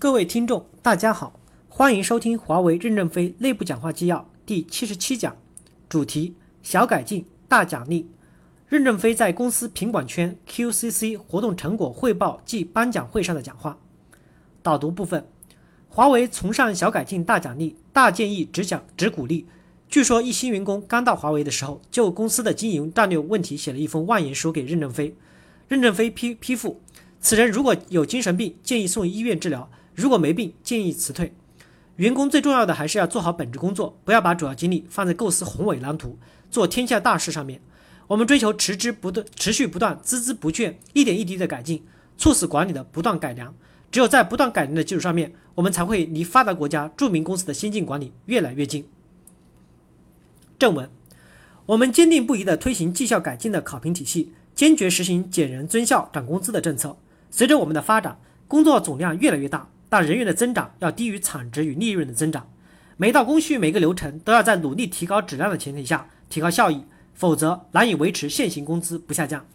各位听众，大家好，欢迎收听华为任正非内部讲话纪要第七十七讲，主题：小改进大奖励。任正非在公司品管圈 QCC 活动成果汇报暨颁奖会上的讲话。导读部分：华为崇尚小改进大奖励，大建议只奖只鼓励。据说一新员工刚到华为的时候，就公司的经营战略问题写了一封万言书给任正非。任正非批批复：此人如果有精神病，建议送医院治疗；如果没病，建议辞退。员工最重要的还是要做好本职工作，不要把主要精力放在构思宏伟蓝图、做天下大事上面。我们追求持之不断、持续不断、孜孜不倦、一点一滴的改进，促使管理的不断改良。只有在不断改良的基础上面，我们才会离发达国家著名公司的先进管理越来越近。正文：我们坚定不移地推行绩效改进的考评体系，坚决实行减人增效、涨工资的政策。随着我们的发展，工作总量越来越大，但人员的增长要低于产值与利润的增长。每道工序、每个流程都要在努力提高质量的前提下提高效益，否则难以维持现行工资不下降。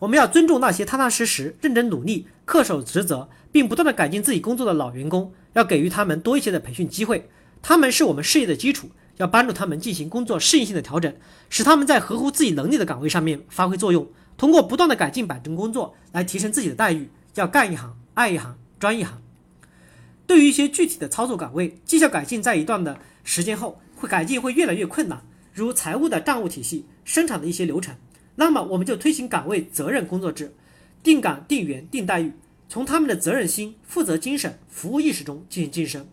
我们要尊重那些踏踏实实、认真努力、恪守职责，并不断地改进自己工作的老员工，要给予他们多一些的培训机会。他们是我们事业的基础。要帮助他们进行工作适应性的调整，使他们在合乎自己能力的岗位上面发挥作用。通过不断的改进摆正工作来提升自己的待遇。要干一行爱一行专一行。对于一些具体的操作岗位，绩效改进在一段的时间后会改进会越来越困难，如财务的账务体系、生产的一些流程。那么我们就推行岗位责任工作制，定岗定员定待遇，从他们的责任心、负责精神、服务意识中进行晋升。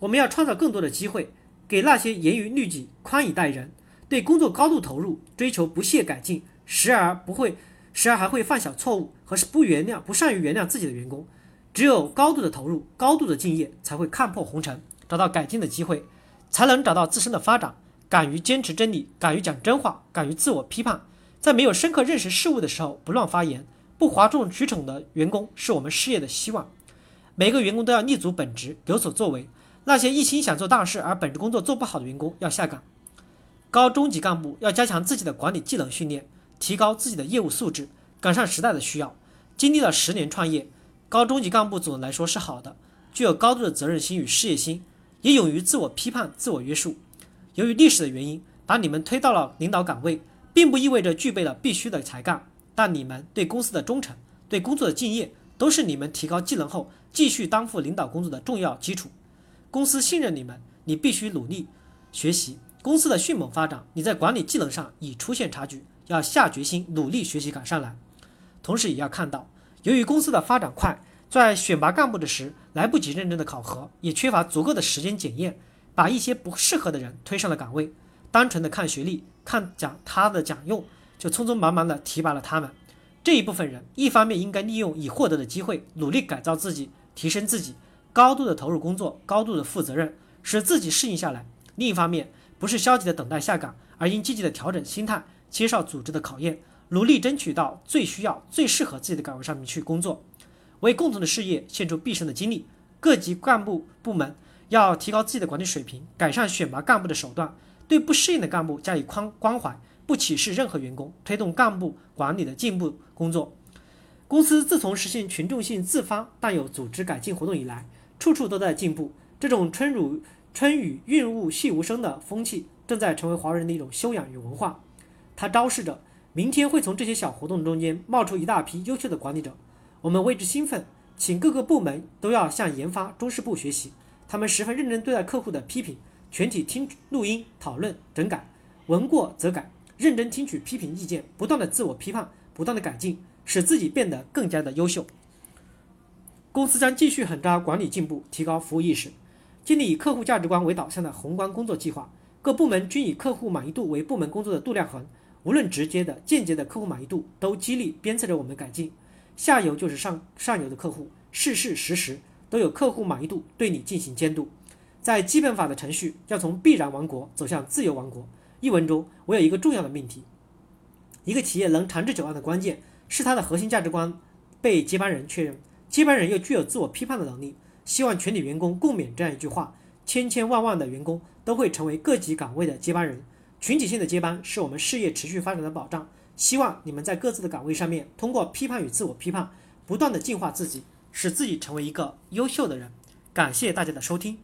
我们要创造更多的机会。给那些严于律己、宽以待人、对工作高度投入、追求不懈改进、时而不会、时而还会犯小错误和是不原谅、不善于原谅自己的员工，只有高度的投入、高度的敬业，才会看破红尘，找到改进的机会，才能找到自身的发展。敢于坚持真理，敢于讲真话，敢于自我批判，在没有深刻认识事物的时候不乱发言、不哗众取宠的员工，是我们事业的希望。每个员工都要立足本职，有所作为。那些一心想做大事而本职工作做不好的员工要下岗。高中级干部要加强自己的管理技能训练，提高自己的业务素质，赶上时代的需要。经历了十年创业，高中级干部总的来说是好的，具有高度的责任心与事业心，也勇于自我批判、自我约束。由于历史的原因，把你们推到了领导岗位，并不意味着具备了必须的才干，但你们对公司的忠诚、对工作的敬业，都是你们提高技能后继续担负领导工作的重要基础。公司信任你们，你必须努力学习。公司的迅猛发展，你在管理技能上已出现差距，要下决心努力学习赶上来。同时，也要看到，由于公司的发展快，在选拔干部的时来不及认真的考核，也缺乏足够的时间检验，把一些不适合的人推上了岗位，单纯的看学历、看奖他的奖用，就匆匆忙忙的提拔了他们。这一部分人，一方面应该利用已获得的机会，努力改造自己，提升自己。高度的投入工作，高度的负责任，使自己适应下来。另一方面，不是消极的等待下岗，而应积极的调整心态，接受组织的考验，努力争取到最需要、最适合自己的岗位上面去工作，为共同的事业献出毕生的精力。各级干部部门要提高自己的管理水平，改善选拔干部的手段，对不适应的干部加以宽关怀，不歧视任何员工，推动干部管理的进步工作。公司自从实现群众性自发但有组织改进活动以来，处处都在进步，这种春如春雨润物细无声的风气，正在成为华人的一种修养与文化。它昭示着明天会从这些小活动中间冒出一大批优秀的管理者，我们为之兴奋。请各个部门都要向研发中事部学习，他们十分认真对待客户的批评，全体听录音讨论整改，闻过则改，认真听取批评意见，不断的自我批判，不断的改进，使自己变得更加的优秀。公司将继续狠抓管理进步，提高服务意识，建立以客户价值观为导向的宏观工作计划。各部门均以客户满意度为部门工作的度量衡，无论直接的、间接的客户满意度都激励鞭策着我们改进。下游就是上上游的客户，事事时时都有客户满意度对你进行监督。在基本法的程序要从必然王国走向自由王国。一文中我有一个重要的命题：一个企业能长治久安的关键是它的核心价值观被接班人确认。接班人又具有自我批判的能力，希望全体员工共勉这样一句话：千千万万的员工都会成为各级岗位的接班人。群体性的接班是我们事业持续发展的保障。希望你们在各自的岗位上面，通过批判与自我批判，不断的进化自己，使自己成为一个优秀的人。感谢大家的收听。